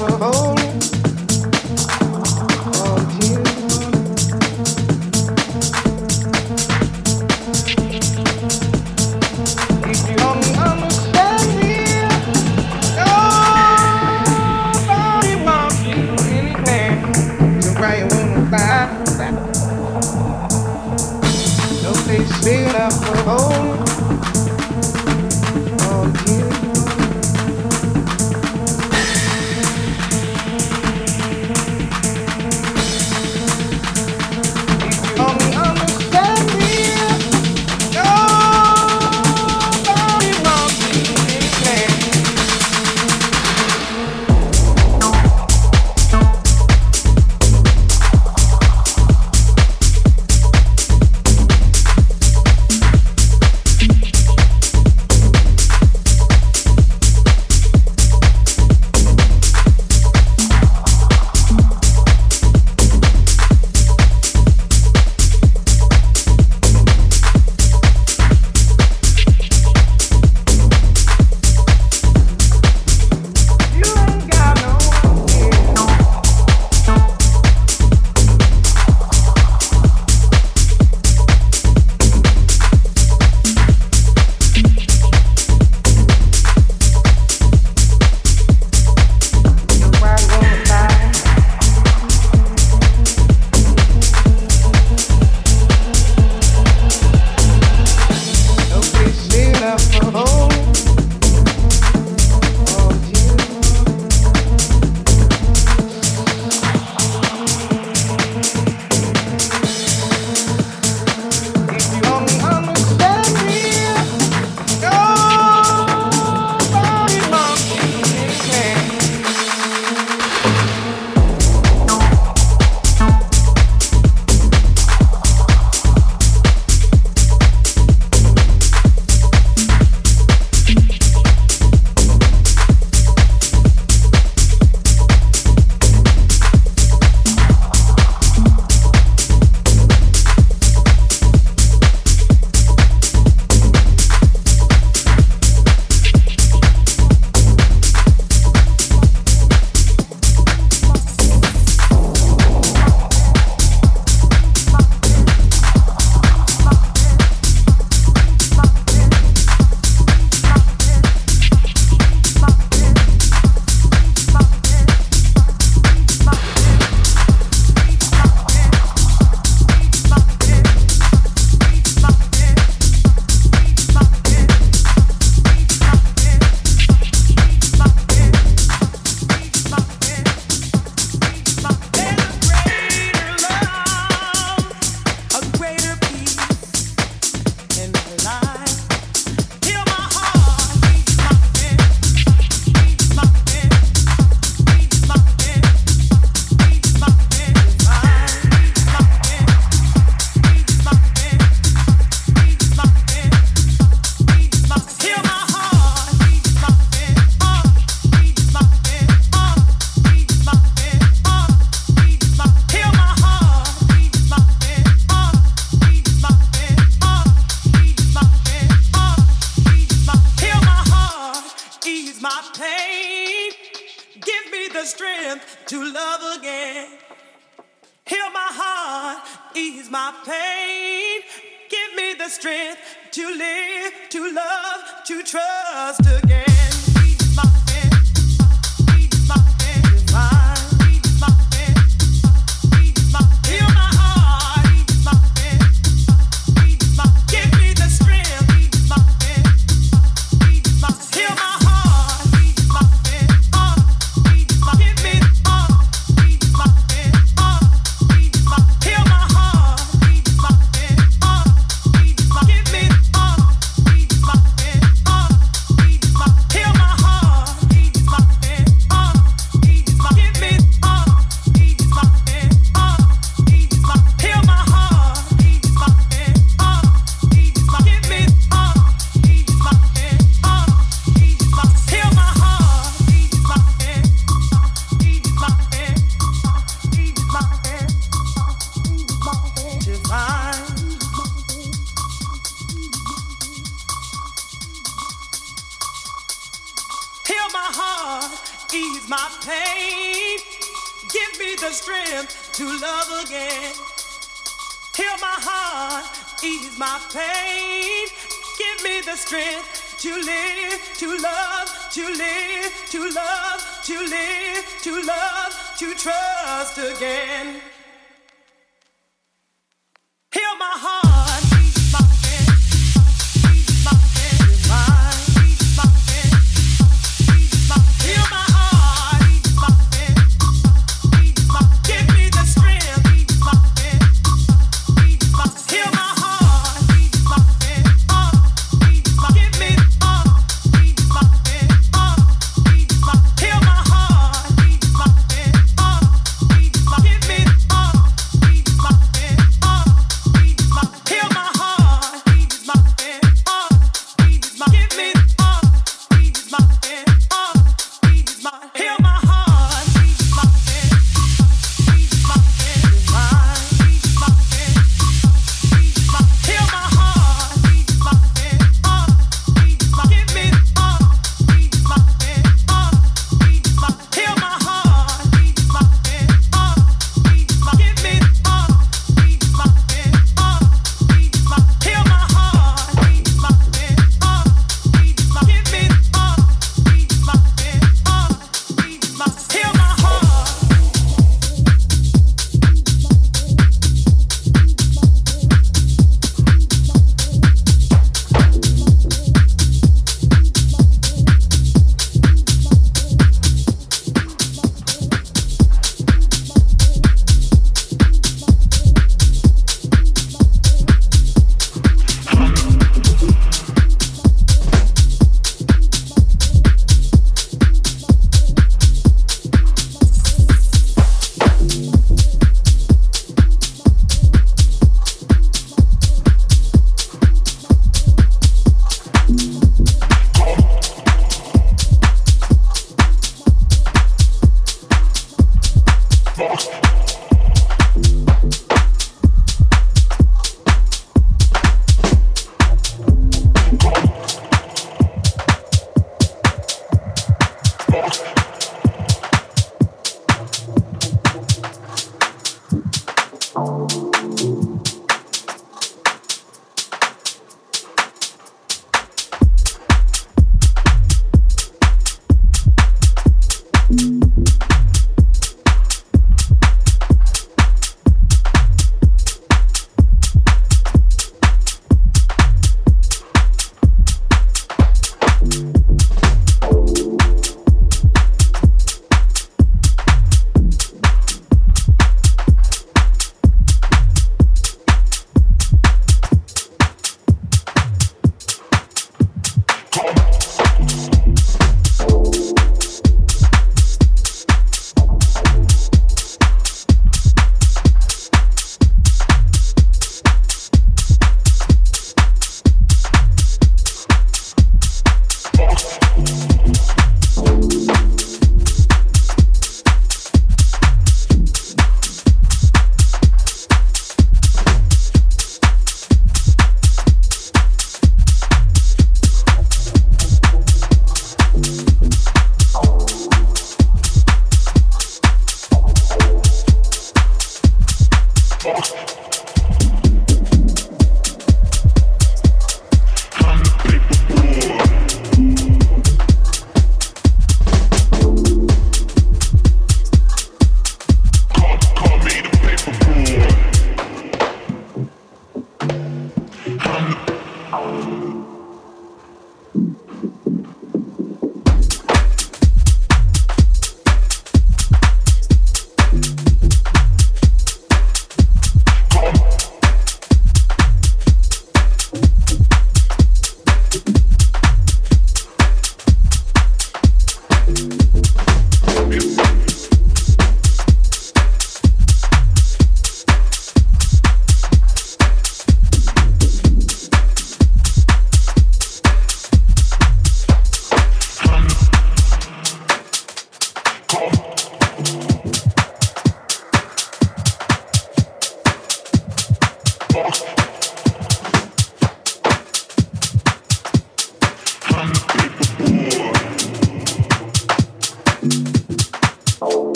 Oh. My pain. Give me the strength to love again. Heal my heart, ease my pain. Give me the strength to live, to love, to live, to love, to live, to love, to trust again. Heal my heart.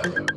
Thank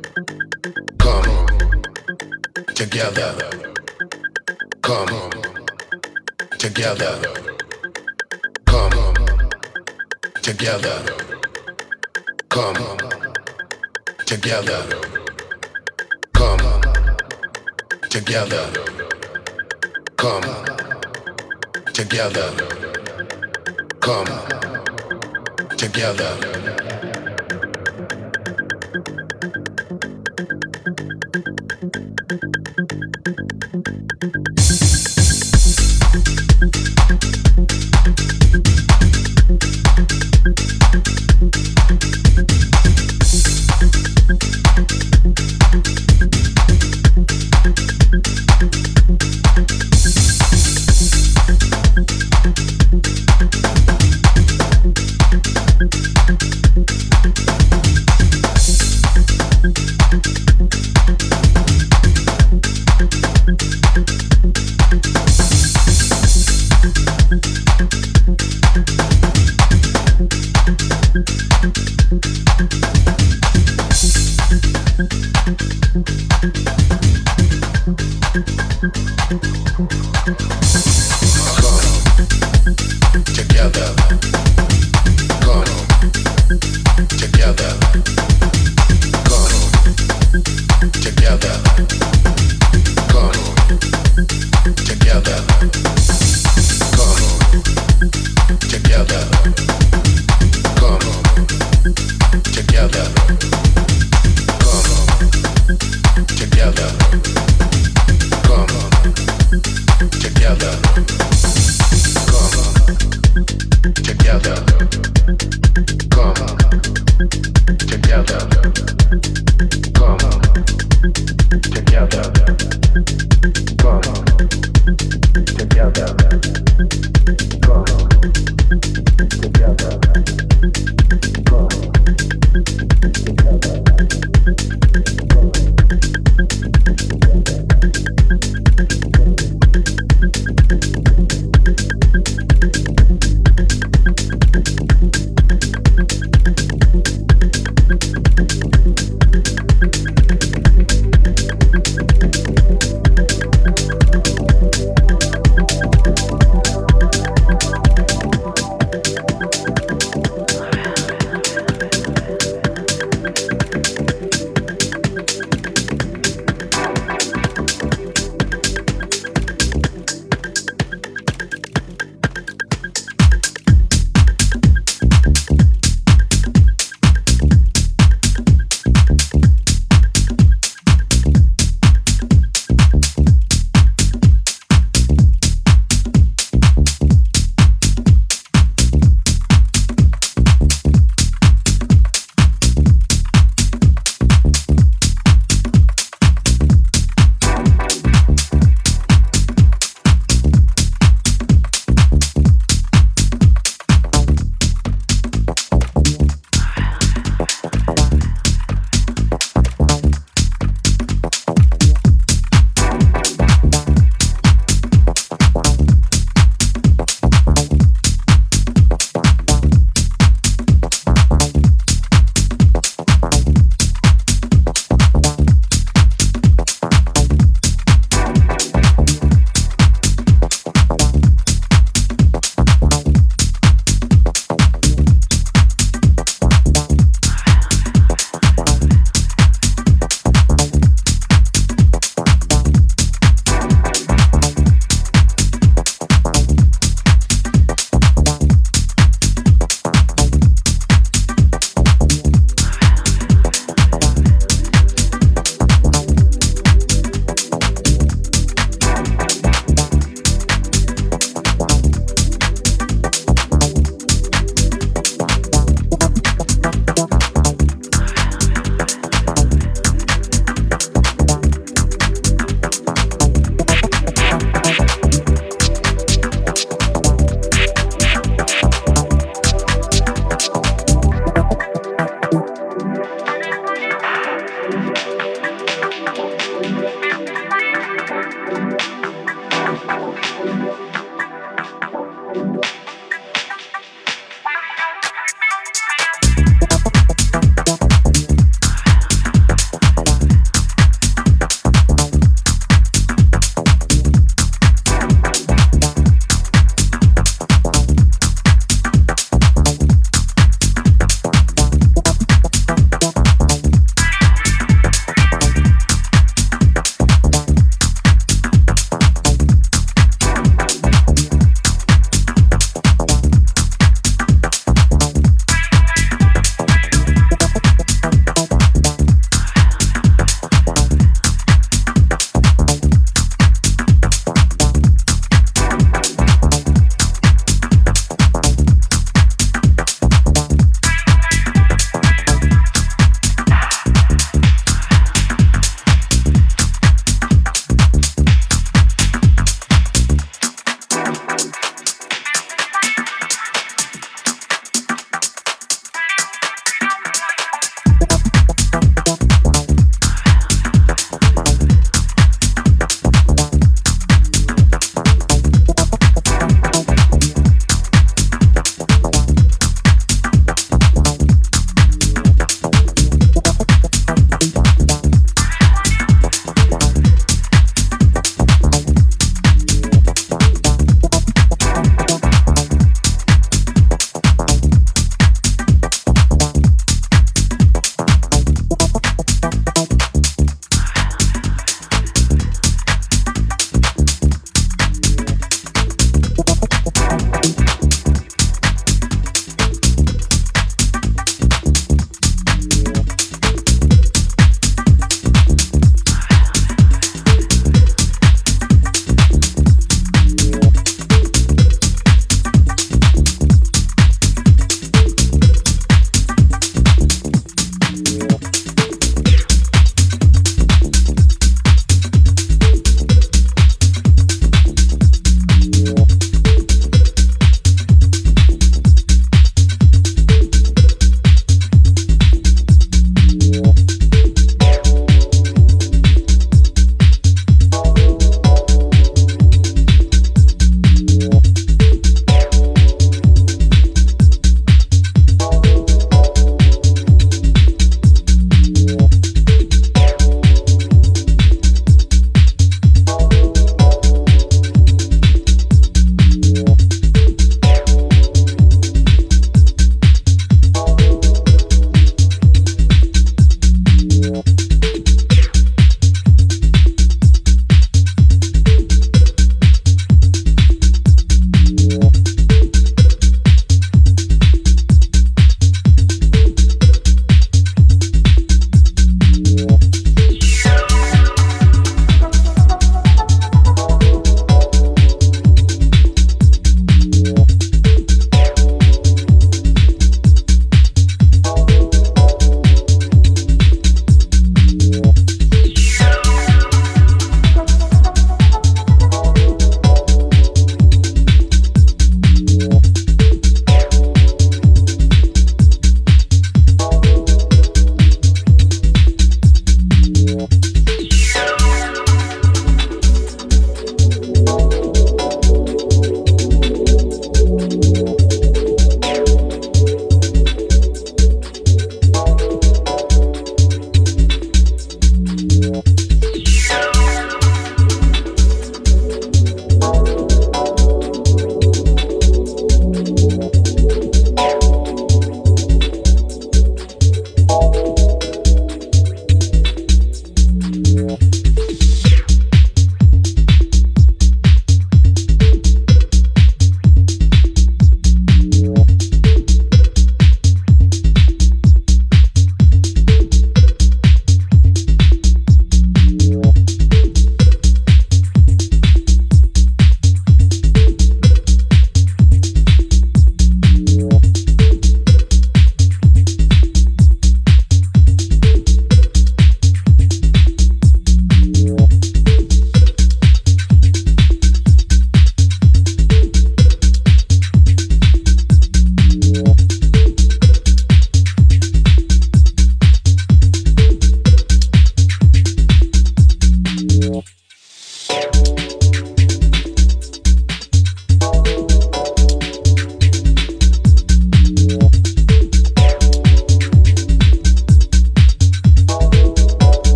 together.